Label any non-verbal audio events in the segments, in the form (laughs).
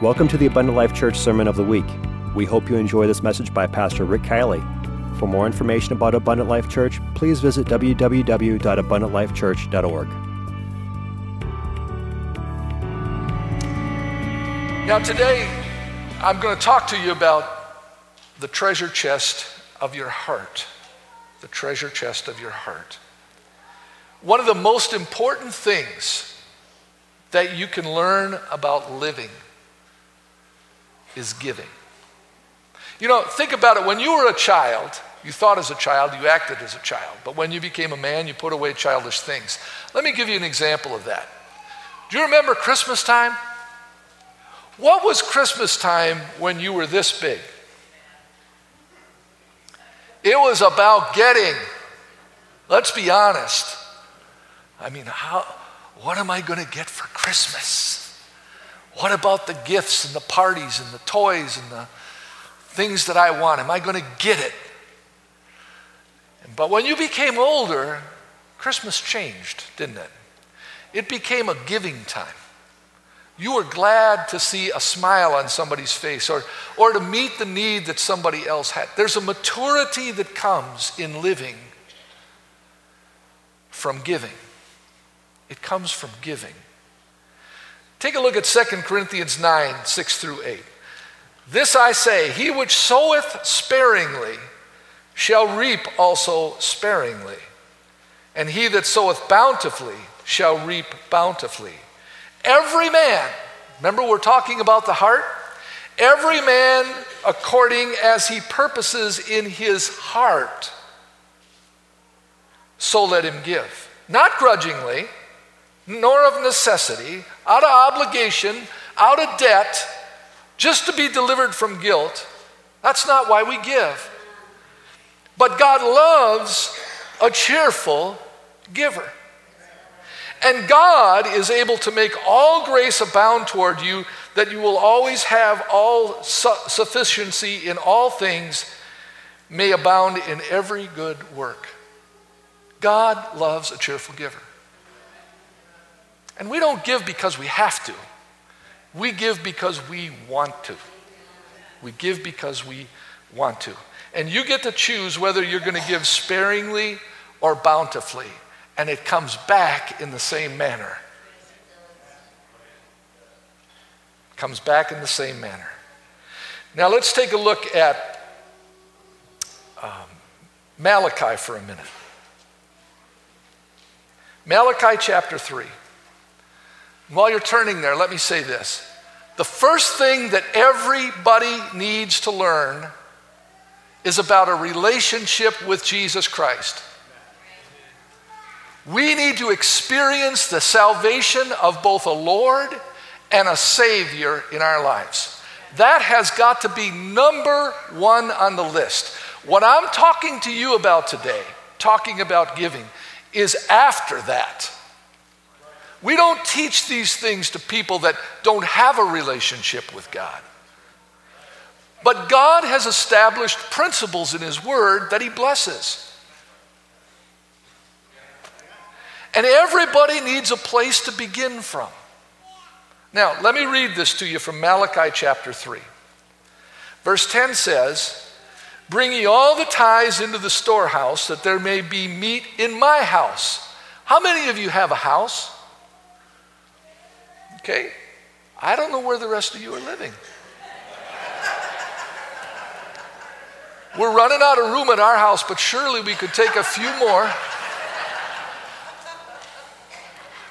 Welcome to the Abundant Life Church Sermon of the Week. We hope you enjoy this message by Pastor Rick Kielley. For more information about Abundant Life Church, please visit www.abundantlifechurch.org. Now, today, I'm going to talk to you about the treasure chest of your heart. The treasure chest of your heart. One of the most important things that you can learn about living is giving. You know, think about it. When you were a child, you thought as a child, you acted as a child. But when you became a man, you put away childish things. Let me give you an example of that. Do you remember Christmas time? What was Christmas time when you were this big? It was about getting. Let's be honest. I mean, how, what am I going to get for Christmas? What about the gifts and the parties and the toys and the things that I want? Am I going to get it? But when you became older, Christmas changed, didn't it? It became a giving time. You were glad to see a smile on somebody's face or, or to meet the need that somebody else had. There's a maturity that comes in living from giving. It comes from giving. Take a look at 2 Corinthians 9 6 through 8. This I say, he which soweth sparingly shall reap also sparingly, and he that soweth bountifully shall reap bountifully. Every man, remember we're talking about the heart? Every man according as he purposes in his heart, so let him give. Not grudgingly, nor of necessity, out of obligation, out of debt, just to be delivered from guilt. That's not why we give. But God loves a cheerful giver. And God is able to make all grace abound toward you, that you will always have all su- sufficiency in all things, may abound in every good work. God loves a cheerful giver. And we don't give because we have to. We give because we want to. We give because we want to. And you get to choose whether you're going to give sparingly or bountifully. And it comes back in the same manner. Comes back in the same manner. Now let's take a look at um, Malachi for a minute. Malachi chapter 3. While you're turning there, let me say this. The first thing that everybody needs to learn is about a relationship with Jesus Christ. We need to experience the salvation of both a Lord and a Savior in our lives. That has got to be number one on the list. What I'm talking to you about today, talking about giving, is after that. We don't teach these things to people that don't have a relationship with God. But God has established principles in His Word that He blesses. And everybody needs a place to begin from. Now, let me read this to you from Malachi chapter 3. Verse 10 says, Bring ye all the tithes into the storehouse, that there may be meat in my house. How many of you have a house? Okay? I don't know where the rest of you are living. We're running out of room at our house, but surely we could take a few more.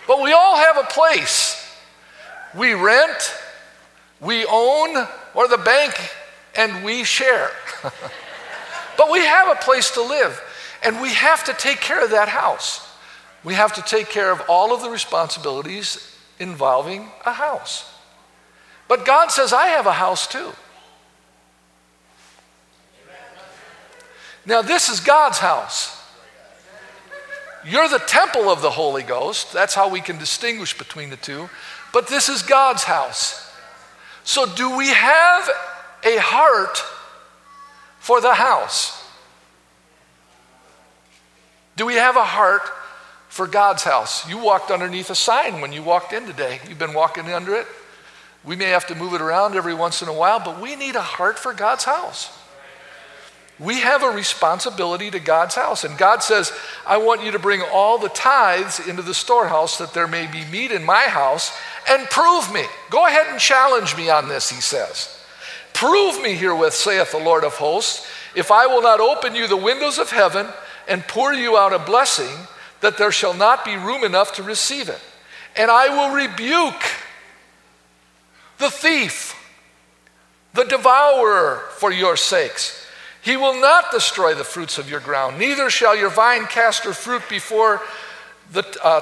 But we all have a place. We rent, we own, or the bank, and we share. (laughs) but we have a place to live, and we have to take care of that house. We have to take care of all of the responsibilities involving a house. But God says, I have a house too. Now, this is God's house. You're the temple of the Holy Ghost. That's how we can distinguish between the two. But this is God's house. So, do we have a heart for the house? Do we have a heart for God's house. You walked underneath a sign when you walked in today. You've been walking under it. We may have to move it around every once in a while, but we need a heart for God's house. We have a responsibility to God's house. And God says, I want you to bring all the tithes into the storehouse that there may be meat in my house and prove me. Go ahead and challenge me on this, he says. Prove me herewith, saith the Lord of hosts, if I will not open you the windows of heaven and pour you out a blessing, that there shall not be room enough to receive it. And I will rebuke the thief, the devourer for your sakes. He will not destroy the fruits of your ground, neither shall your vine cast her fruit before the, uh,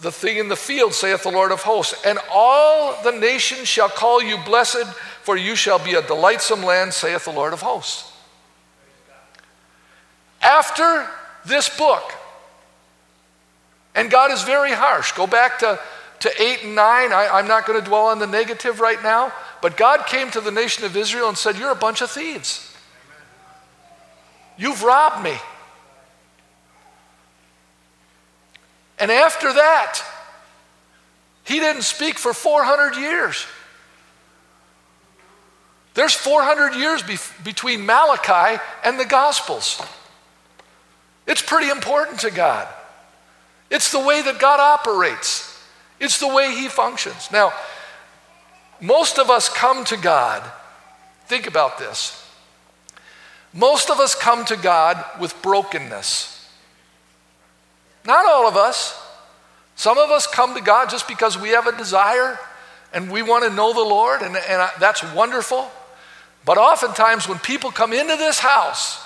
the thing in the field, saith the Lord of hosts. And all the nations shall call you blessed, for you shall be a delightsome land, saith the Lord of hosts. After this book, and God is very harsh. Go back to, to 8 and 9. I, I'm not going to dwell on the negative right now, but God came to the nation of Israel and said, You're a bunch of thieves. You've robbed me. And after that, he didn't speak for 400 years. There's 400 years be- between Malachi and the Gospels. It's pretty important to God. It's the way that God operates, it's the way He functions. Now, most of us come to God, think about this. Most of us come to God with brokenness. Not all of us. Some of us come to God just because we have a desire and we want to know the Lord, and, and that's wonderful. But oftentimes, when people come into this house,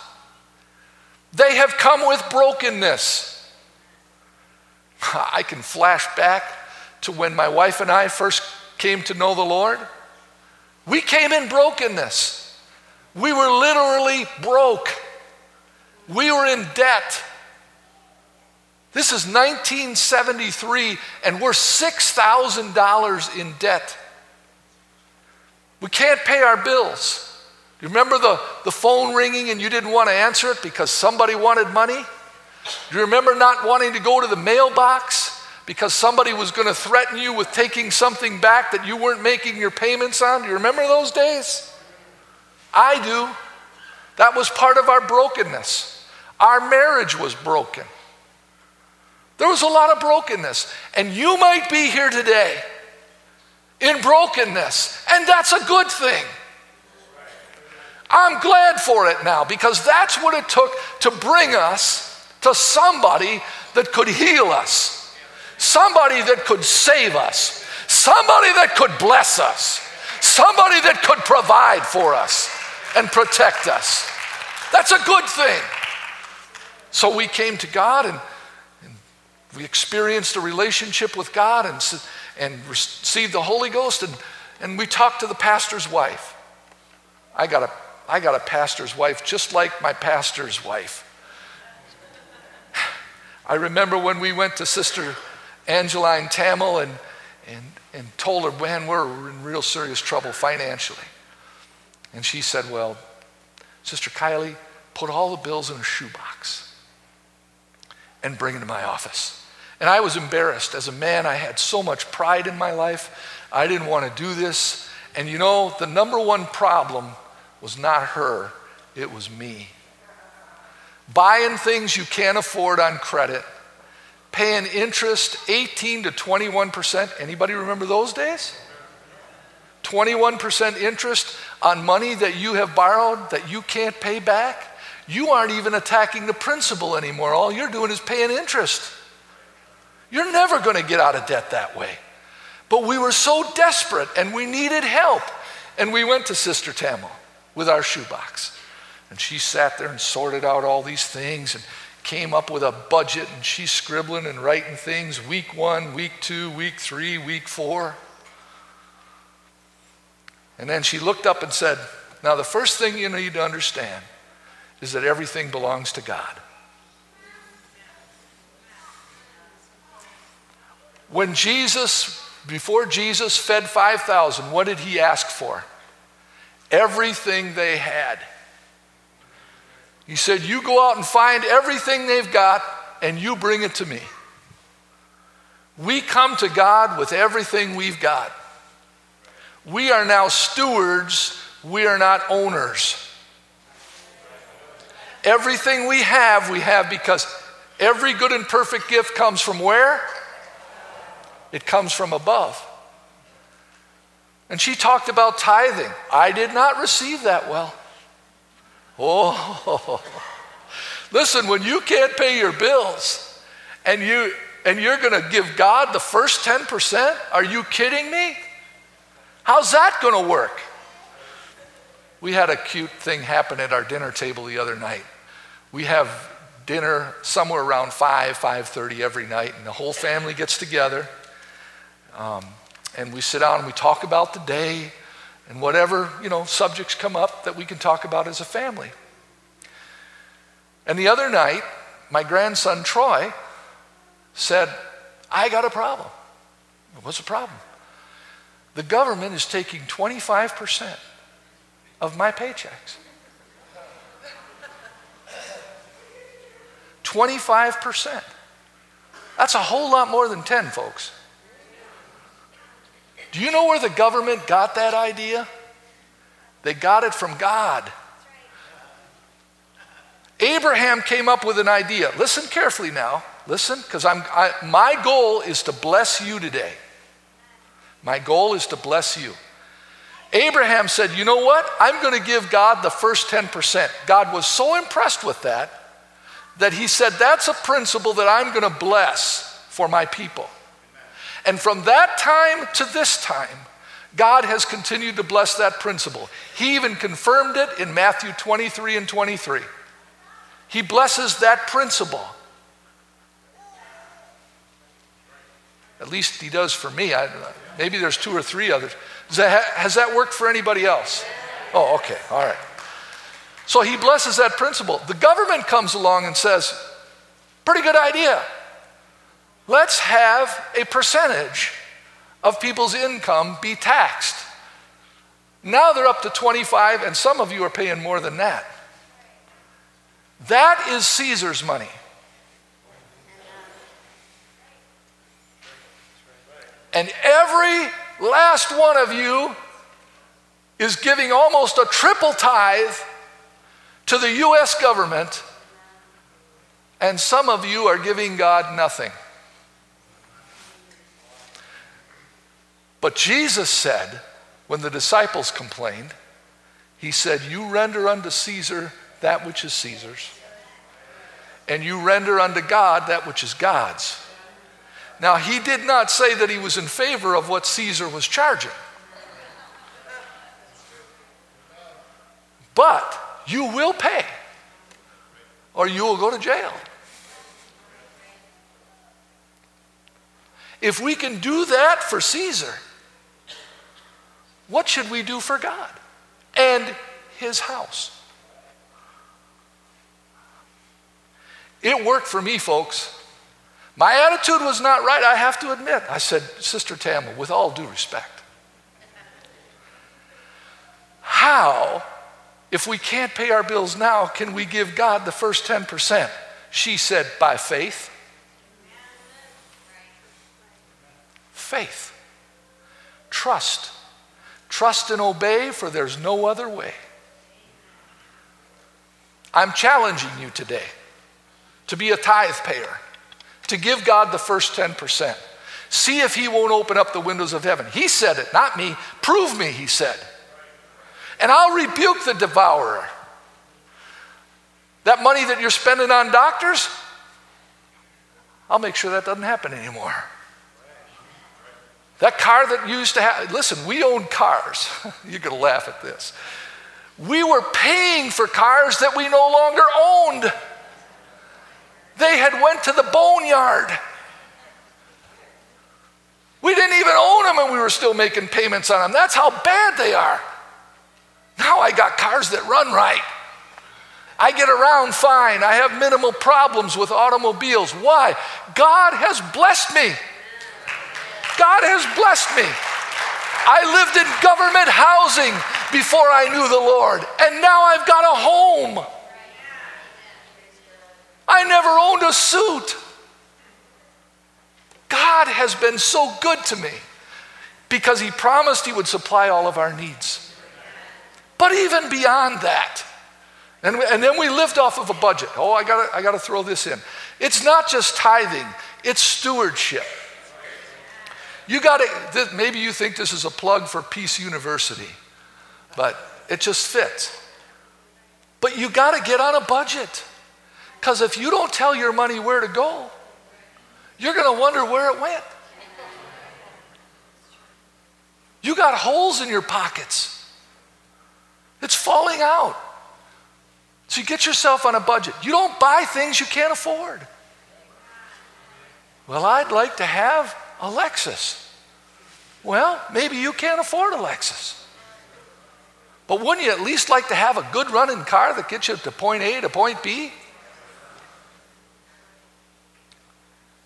they have come with brokenness. I can flash back to when my wife and I first came to know the Lord. We came in brokenness. We were literally broke. We were in debt. This is 1973, and we're $6,000 in debt. We can't pay our bills. Do you remember the, the phone ringing and you didn't want to answer it because somebody wanted money? Do you remember not wanting to go to the mailbox because somebody was going to threaten you with taking something back that you weren't making your payments on? Do you remember those days? I do. That was part of our brokenness. Our marriage was broken. There was a lot of brokenness. And you might be here today in brokenness, and that's a good thing. I'm glad for it now because that's what it took to bring us to somebody that could heal us, somebody that could save us, somebody that could bless us, somebody that could provide for us and protect us. That's a good thing. So we came to God and, and we experienced a relationship with God and, and received the Holy Ghost, and, and we talked to the pastor's wife. I got, a, I got a pastor's wife just like my pastor's wife. I remember when we went to Sister Angeline Tamil and, and, and told her, man, we're in real serious trouble financially. And she said, Well, Sister Kielley, put all the bills in a shoebox and bring it to my office. And I was embarrassed. As a man, I had so much pride in my life. I didn't want to do this. And you know, the number one problem was not her, it was me. Buying things you can't afford on credit, paying interest 18 to 21%. Anybody remember those days? 21% interest on money that you have borrowed that you can't pay back, you aren't even attacking the principal anymore. All you're doing is paying interest. You're never going to get out of debt that way. But we were so desperate and we needed help. And we went to Sister Tamil with our shoebox. And she sat there and sorted out all these things and came up with a budget. And she's scribbling and writing things week one, week two, week three, week four. And then she looked up and said, Now, the first thing you need to understand is that everything belongs to God. When Jesus, before Jesus fed 5,000, what did he ask for? Everything they had. He said, You go out and find everything they've got and you bring it to me. We come to God with everything we've got. We are now stewards, we are not owners. Everything we have, we have because every good and perfect gift comes from where? It comes from above. And she talked about tithing. I did not receive that well. Oh, (laughs) listen, when you can't pay your bills and you and you're going to give God the first 10%? Are you kidding me? How's that going to work? We had a cute thing happen at our dinner table the other night. We have dinner somewhere around 5, 5.30 every night, and the whole family gets together. Um, and we sit down and we talk about the day and whatever, you know, subjects come up that we can talk about as a family. And the other night, my grandson Troy said, I got a problem. What's the problem? The government is taking 25% of my paychecks. 25%. That's a whole lot more than 10, folks. Do you know where the government got that idea? They got it from God. Abraham came up with an idea. Listen carefully now. Listen, because I'm my goal is to bless you today. My goal is to bless you. Abraham said, You know what? I'm going to give God the first 10%. God was so impressed with that that he said, That's a principle that I'm going to bless for my people. And from that time to this time, God has continued to bless that principle. He even confirmed it in Matthew 23 and 23. He blesses that principle. At least he does for me. I, maybe there's two or three others. That, has that worked for anybody else? Oh, okay, all right. So he blesses that principle. The government comes along and says, pretty good idea. Let's have a percentage of people's income be taxed. Now they're up to 25, and some of you are paying more than that. That is Caesar's money. And every last one of you is giving almost a triple tithe to the U.S. government, and some of you are giving God nothing. But Jesus said, when the disciples complained, He said, You render unto Caesar that which is Caesar's, and you render unto God that which is God's. Now, he did not say that he was in favor of what Caesar was charging. But you will pay, or you will go to jail. If we can do that for Caesar, what should we do for God and his house? It worked for me, folks. My attitude was not right, I have to admit. I said, Sister Tamla, with all due respect, how, if we can't pay our bills now, can we give God the first 10%? She said, by faith. Faith. Trust. Trust and obey, for there's no other way. I'm challenging you today to be a tithe payer, to give God the first 10%. See if He won't open up the windows of heaven. He said it, not me. Prove me, He said. And I'll rebuke the devourer. That money that you're spending on doctors, I'll make sure that doesn't happen anymore. That car that used to have, listen, we own cars. You're going to laugh at this. We were paying for cars that we no longer owned. They had went to the boneyard. We didn't even own them and we were still making payments on them. That's how bad they are. Now I got cars that run right. I get around fine. I have minimal problems with automobiles. Why? God has blessed me. God has blessed me. I lived in government housing before I knew the Lord, and now I've got a home. I never owned a suit. God has been so good to me. because he promised he would supply all of our needs. But even beyond that, and, and then we lived off of a budget. Oh, I gotta, I gotta throw this in. It's not just tithing, it's stewardship. You gotta, maybe you think this is a plug for Peace University, but it just fits. But you gotta get on a budget. Because if you don't tell your money where to go, you're gonna wonder where it went. You got holes in your pockets. It's falling out. So you get yourself on a budget. You don't buy things you can't afford. Well, I'd like to have a Lexus. Well, maybe you can't afford a Lexus. But wouldn't you at least like to have a good running car that gets you to point A to point B?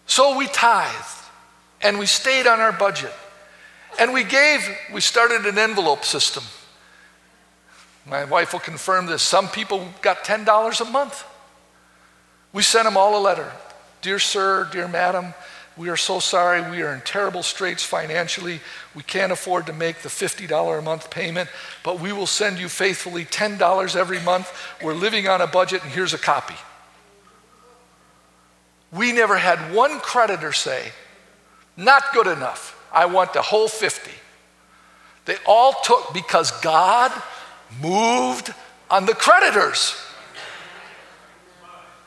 So we tithed and we stayed on our budget. And we gave, we started an envelope system. My wife will confirm this. Some people got $10 a month. We sent them all a letter Dear sir, dear madam, we are so sorry. We are in terrible straits financially. We can't afford to make the $50 a month payment, but we will send you faithfully $10 every month. We're living on a budget, and here's a copy. We never had one creditor say, Not good enough. I want the whole 50. They all took because God moved on the creditors.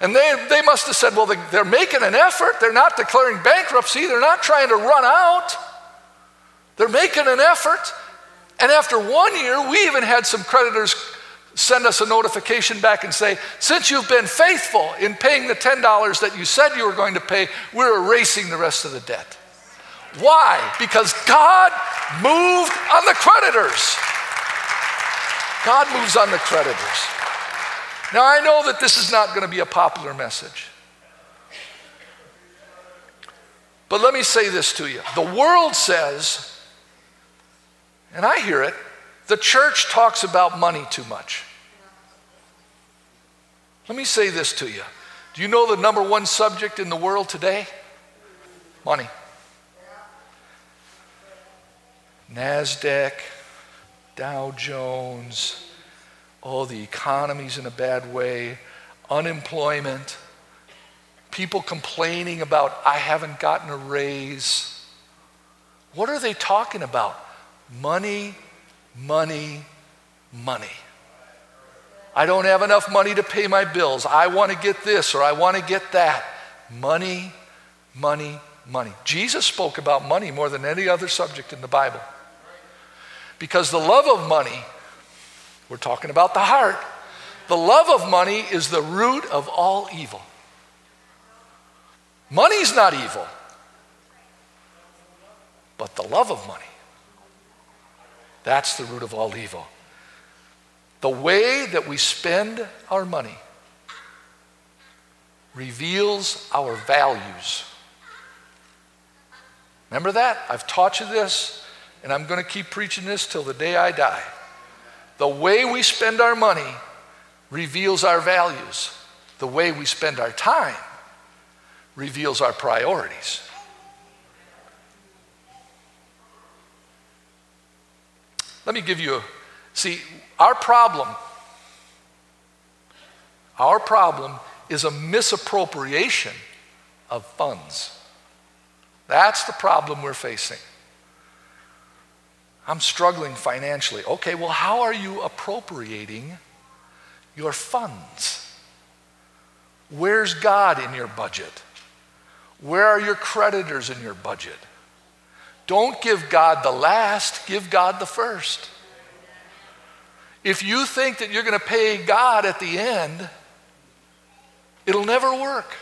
And they, they must have said, well, they, they're making an effort. They're not declaring bankruptcy. They're not trying to run out. They're making an effort. And after one year, we even had some creditors send us a notification back and say, since you've been faithful in paying the $10 that you said you were going to pay, we're erasing the rest of the debt. Why? Because God moved on the creditors. God moves on the creditors. Now, I know that this is not going to be a popular message. But let me say this to you. The world says, and I hear it, the church talks about money too much. Let me say this to you. Do you know the number one subject in the world today? Money. NASDAQ, Dow Jones, oh, the economy's in a bad way, unemployment, people complaining about, I haven't gotten a raise. What are they talking about? Money, money, money. I don't have enough money to pay my bills. I want to get this or I want to get that. Money, money, money. Jesus spoke about money more than any other subject in the Bible. Because the love of money, we're talking about the heart, the love of money is the root of all evil. Money's not evil, but the love of money, that's the root of all evil. The way that we spend our money reveals our values. Remember that? I've taught you this and I'm going to keep preaching this till the day I die. The way we spend our money reveals our values. The way we spend our time reveals our priorities. Let me give you a see, our problem, our problem is a misappropriation of funds. That's the problem we're facing. I'm struggling financially. Okay, well, how are you appropriating your funds? Where's God in your budget? Where are your creditors in your budget? Don't give God the last, give God the first. If you think that you're going to pay God at the end, it'll never work.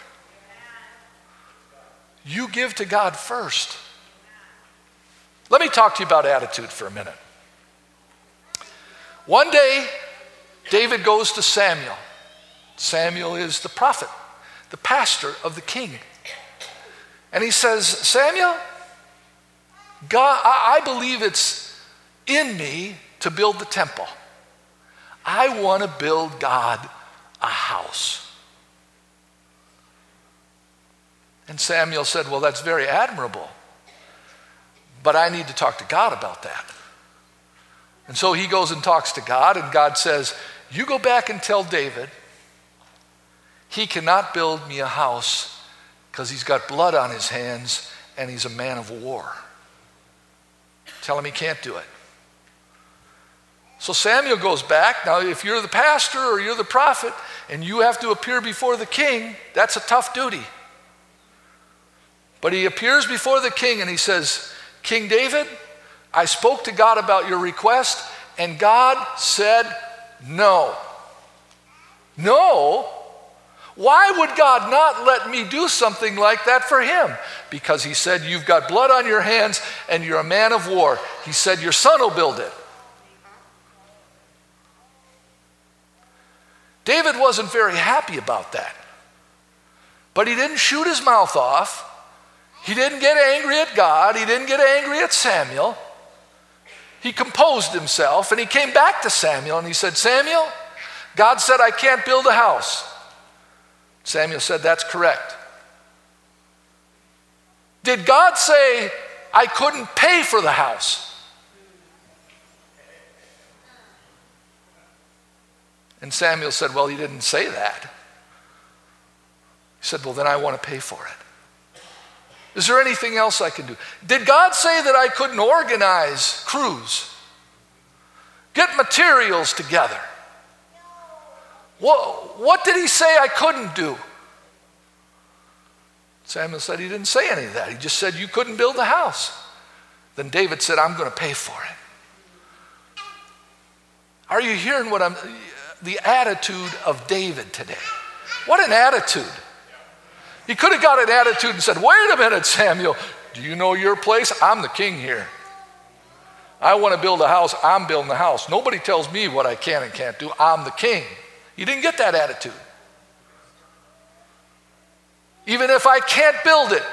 You give to God first. Let me talk to you about attitude for a minute. One day, David goes to Samuel. Samuel is the prophet, the pastor of the king. And he says, Samuel, God, I, believe it's in me to build the temple. I want to build God a house. And Samuel said, Well, that's very admirable. But I need to talk to God about that. And so he goes and talks to God, and God says, You go back and tell David he cannot build me a house because he's got blood on his hands and he's a man of war. Tell him he can't do it. So Samuel goes back. Now, if you're the pastor or you're the prophet and you have to appear before the king, that's a tough duty. But he appears before the king and he says, King David, I spoke to God about your request, and God said no. No? Why would God not let me do something like that for him? Because he said, You've got blood on your hands and you're a man of war. He said, Your son will build it. David wasn't very happy about that. But he didn't shoot his mouth off. He didn't get angry at God. He didn't get angry at Samuel. He composed himself and he came back to Samuel and he said, Samuel, God said, I can't build a house. Samuel said, That's correct. Did God say, I couldn't pay for the house? And Samuel said, Well, he didn't say that. He said, Well, then I want to pay for it. Is there anything else I can do? Did God say that I couldn't organize crews, get materials together? What, what did he say I couldn't do? Samuel said he didn't say any of that. He just said you couldn't build the house. Then David said, I'm going to pay for it. Are you hearing what I'm the attitude of David today. What an attitude. He could have got an attitude and said, Wait a minute, Samuel, do you know your place? I'm the king here. I want to build a house, I'm building the house. Nobody tells me what I can and can't do. I'm the king. He didn't get that attitude. Even if I can't build it,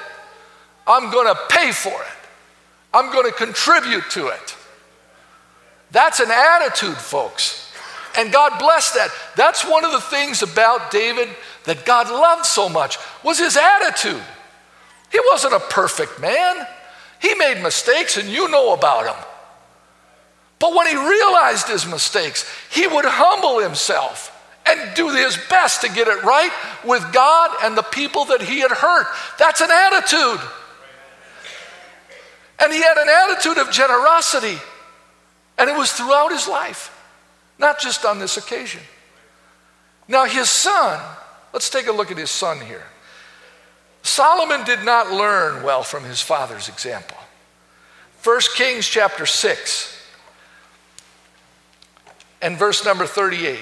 I'm going to pay for it. I'm going to contribute to it. That's an attitude, folks. And God blessed that. That's one of the things about David that God loved so much was his attitude. He wasn't a perfect man. He made mistakes and you know about them. But when he realized his mistakes, he would humble himself and do his best to get it right with God and the people that he had hurt. That's an attitude. And he had an attitude of generosity, and it was throughout his life not just on this occasion. Now, his son, let's take a look at his son here. Solomon did not learn well from his father's example. 1 Kings chapter 6 and verse number 38.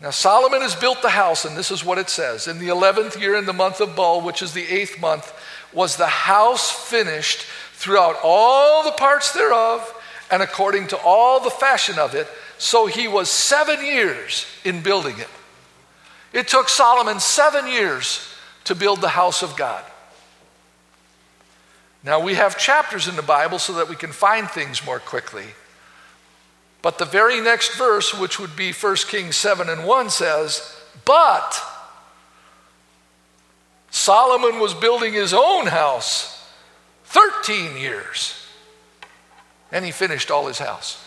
Now, Solomon has built the house, and this is what it says In the 11th year, in the month of Bul, which is the eighth month, was the house finished throughout all the parts thereof and according to all the fashion of it. So he was seven years in building it. It took Solomon seven years to build the house of God. Now, we have chapters in the Bible so that we can find things more quickly. But the very next verse, which would be 1 Kings 7 and 1, says, But Solomon was building his own house 13 years. And he finished all his house.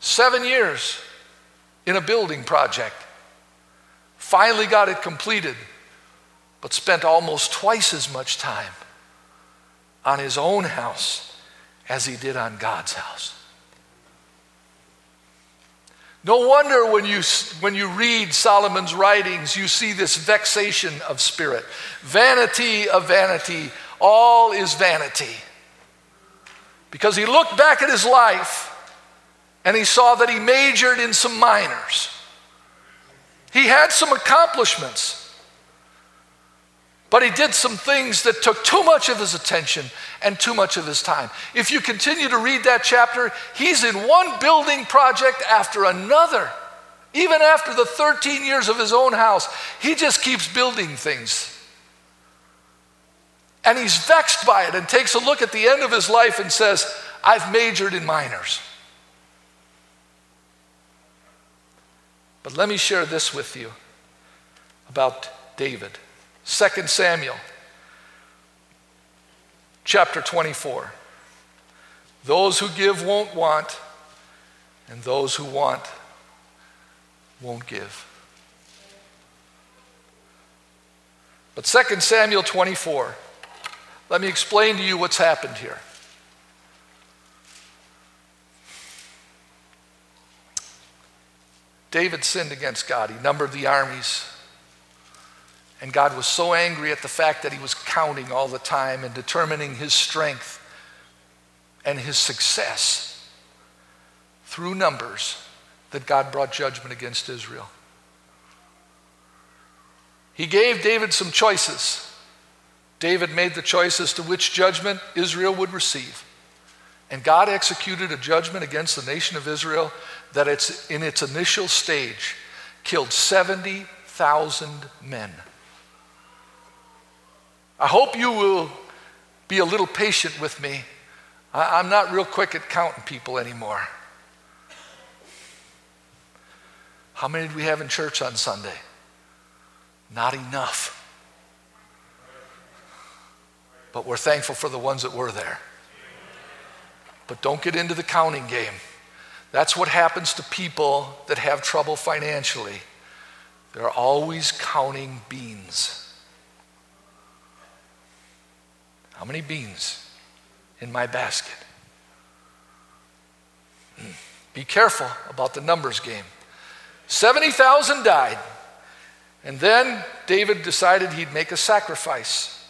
Seven years in a building project. Finally got it completed, but spent almost twice as much time on his own house as he did on God's house. No wonder when you, when you read Solomon's writings, you see this vexation of spirit. Vanity of vanity, all is vanity. Because he looked back at his life and he saw that he majored in some minors. He had some accomplishments, but he did some things that took too much of his attention and too much of his time. If you continue to read that chapter, he's in one building project after another. Even after the 13 years of his own house, he just keeps building things. And he's vexed by it and takes a look at the end of his life and says, I've majored in minors. But let me share this with you about David. 2 Samuel chapter 24. Those who give won't want, and those who want won't give. But 2 Samuel 24, let me explain to you what's happened here. David sinned against God. He numbered the armies. And God was so angry at the fact that he was counting all the time and determining his strength and his success through numbers that God brought judgment against Israel. He gave David some choices. David made the choice as to which judgment Israel would receive. And God executed a judgment against the nation of Israel that it's in its initial stage killed 70,000 men. I hope you will be a little patient with me. I'm not real quick at counting people anymore. How many did we have in church on Sunday? Not enough. But we're thankful for the ones that were there. But don't get into the counting game. That's what happens to people that have trouble financially. They're always counting beans. How many beans in my basket? Hmm. Be careful about the numbers game. 70,000 died. And then David decided he'd make a sacrifice.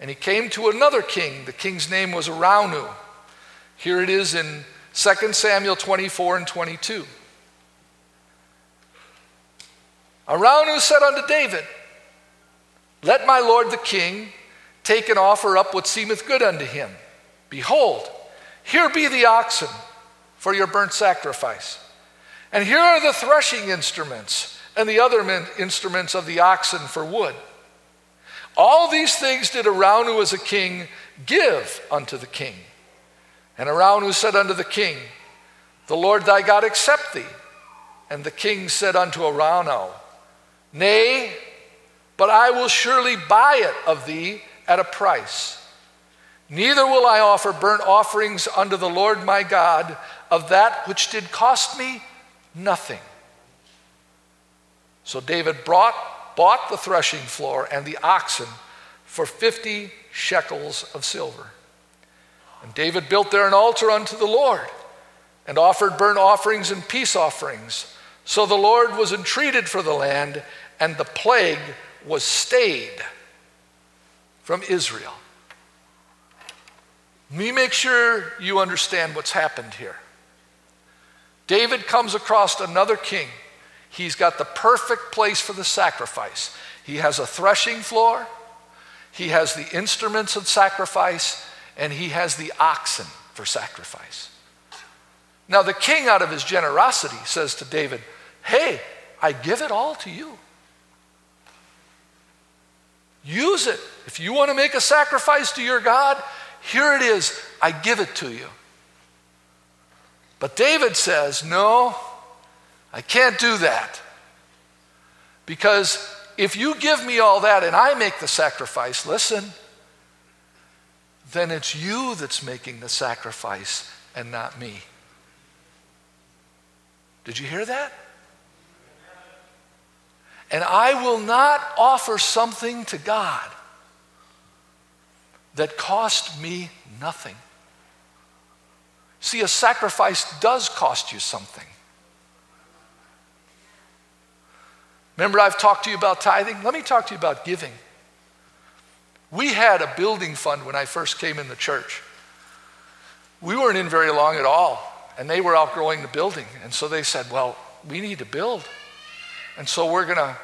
And he came to another king. The king's name was Araunah. Here it is in 2 Samuel 24 and 22. Araunah said unto David, Let my lord the king take and offer up what seemeth good unto him. Behold, here be the oxen for your burnt sacrifice. And here are the threshing instruments and the other instruments of the oxen for wood. All these things did Araunah as a king give unto the king. And Araunah said unto the king, The Lord thy God accept thee. And the king said unto Araunah, Nay, but I will surely buy it of thee at a price. Neither will I offer burnt offerings unto the Lord my God of that which did cost me nothing. So David brought, bought the threshing floor and the oxen for 50 shekels of silver. And David built there an altar unto the Lord and offered burnt offerings and peace offerings. So the Lord was entreated for the land, and the plague was stayed from Israel. Let me make sure you understand what's happened here. David comes across another king. He's got the perfect place for the sacrifice. He has a threshing floor, he has the instruments of sacrifice, and he has the oxen for sacrifice. Now, the king, out of his generosity, says to David, Hey, I give it all to you. Use it. If you want to make a sacrifice to your God, here it is. I give it to you. But David says, No, I can't do that. Because if you give me all that and I make the sacrifice, listen, then it's you that's making the sacrifice and not me. Did you hear that? And I will not offer something to God that cost me nothing. See, a sacrifice does cost you something. Remember, I've talked to you about tithing? Let me talk to you about giving. We had a building fund when I first came in the church. We weren't in very long at all, and they were outgrowing the building. And so they said, Well, we need to build. And so we're going to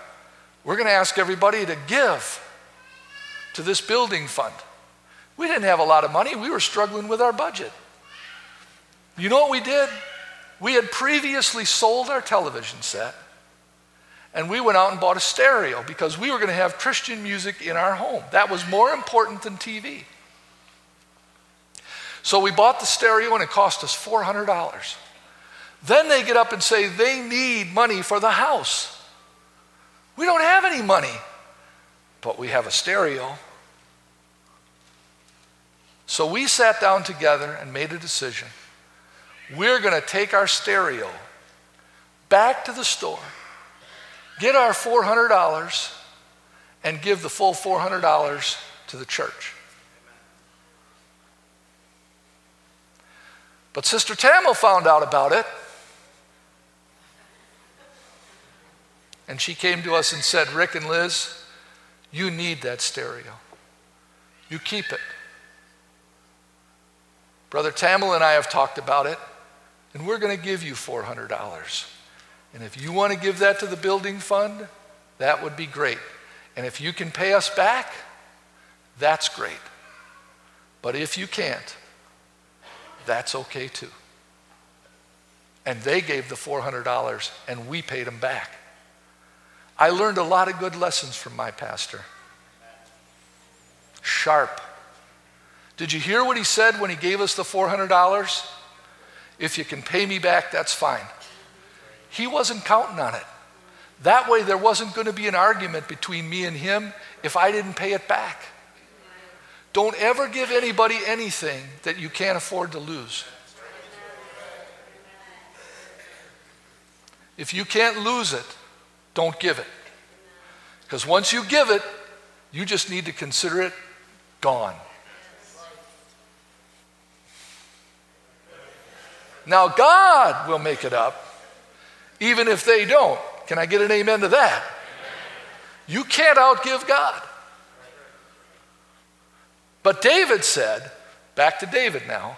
we're going to ask everybody to give to this building fund. We didn't have a lot of money, we were struggling with our budget. You know what we did? We had previously sold our television set and we went out and bought a stereo because we were going to have Christian music in our home. That was more important than TV. So we bought the stereo and it cost us $400. Then they get up and say they need money for the house. We don't have any money, but we have a stereo. So we sat down together and made a decision. We're going to take our stereo back to the store, get our $400, and give the full $400 to the church. But Sister Tamil found out about it. And she came to us and said, Rick and Liz, you need that stereo. You keep it. Brother Tamil and I have talked about it, and we're going to give you $400. And if you want to give that to the building fund, that would be great. And if you can pay us back, that's great. But if you can't, that's okay too. And they gave the $400 and we paid them back. I learned a lot of good lessons from my pastor. Sharp. Did you hear what he said when he gave us the $400? If you can pay me back, that's fine. He wasn't counting on it. That way, there wasn't going to be an argument between me and him if I didn't pay it back. Don't ever give anybody anything that you can't afford to lose. If you can't lose it, don't give it. Because once you give it, you just need to consider it gone. Now, God will make it up, even if they don't. Can I get an amen to that? You can't outgive God. But David said, back to David now,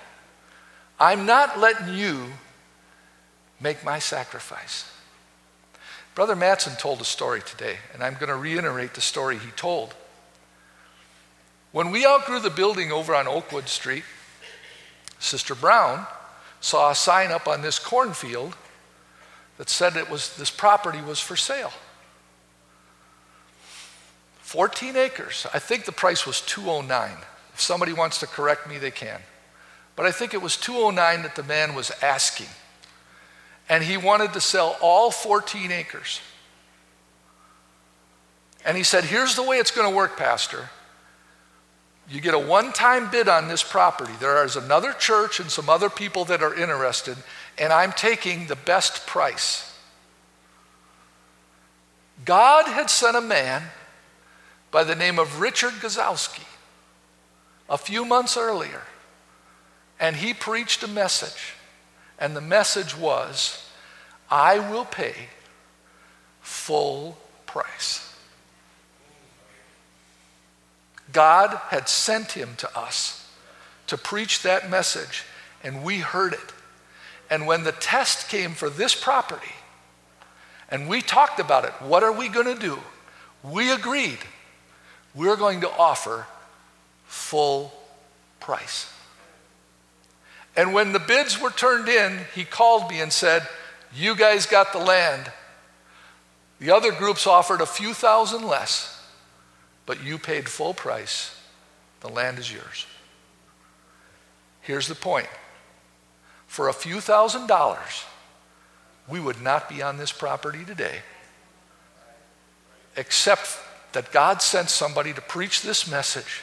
I'm not letting you make my sacrifice. Brother Matson told a story today, and I'm going to reiterate the story he told. When we outgrew the building over on Oakwood Street, Sister Brown saw a sign up on this cornfield that said it was this property was for sale. 14 acres. I think the price was 209. If somebody wants to correct me, they can. But I think it was 209 that the man was asking. And he wanted to sell all 14 acres. And he said, Here's the way it's going to work, Pastor. You get a one time bid on this property. There is another church and some other people that are interested, and I'm taking the best price. God had sent a man by the name of Richard Gazowski a few months earlier, and he preached a message. And the message was, I will pay full price. God had sent him to us to preach that message, and we heard it. And when the test came for this property, and we talked about it, what are we going to do? We agreed we're going to offer full price. And when the bids were turned in, he called me and said, You guys got the land. The other groups offered a few thousand less, but you paid full price. The land is yours. Here's the point for a few thousand dollars, we would not be on this property today, except that God sent somebody to preach this message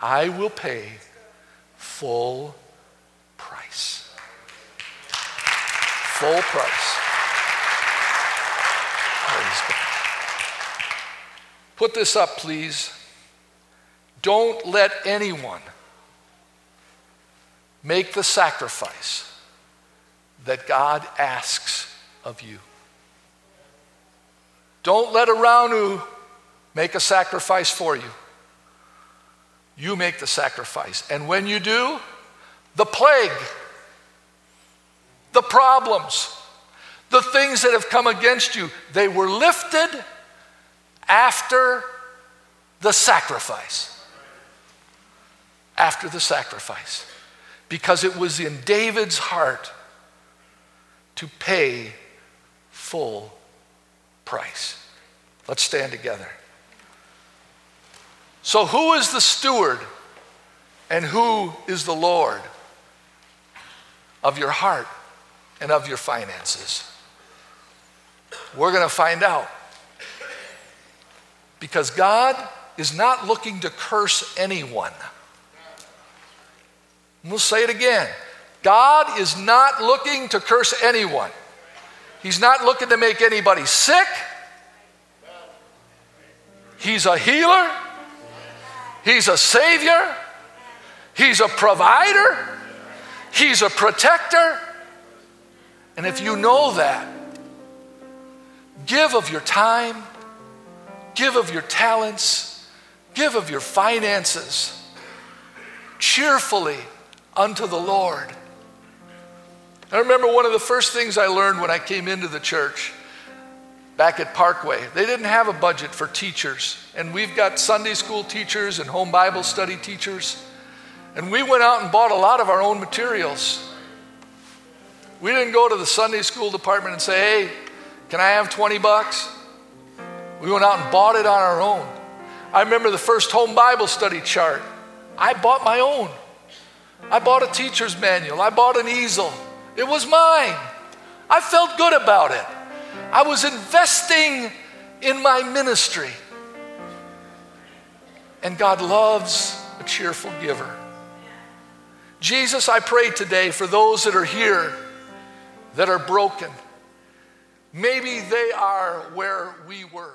I will pay full price. Full price. Put this up, please. Don't let anyone make the sacrifice that God asks of you. Don't let Araunah make a sacrifice for you. You make the sacrifice. And when you do, the plague, the problems, the things that have come against you, they were lifted after the sacrifice. After the sacrifice. Because it was in David's heart to pay full price. Let's stand together. So, who is the steward and who is the Lord of your heart and of your finances? We're going to find out. Because God is not looking to curse anyone. We'll say it again. God is not looking to curse anyone. He's not looking to make anybody sick. He's a healer. He's a savior. He's a provider. He's a protector. And if you know that, give of your time, give of your talents, give of your finances cheerfully unto the Lord. I remember one of the first things I learned when I came into the church back at Parkway. They didn't have a budget for teachers, and we've got Sunday school teachers and home Bible study teachers. And we went out and bought a lot of our own materials. We didn't go to the Sunday school department and say, hey, can I have 20 bucks? We went out and bought it on our own. I remember the first home Bible study chart. I bought my own. I bought a teacher's manual. I bought an easel. It was mine. I felt good about it. I was investing in my ministry. And God loves a cheerful giver. Jesus, I pray today for those that are here that are broken. Maybe they are where we were.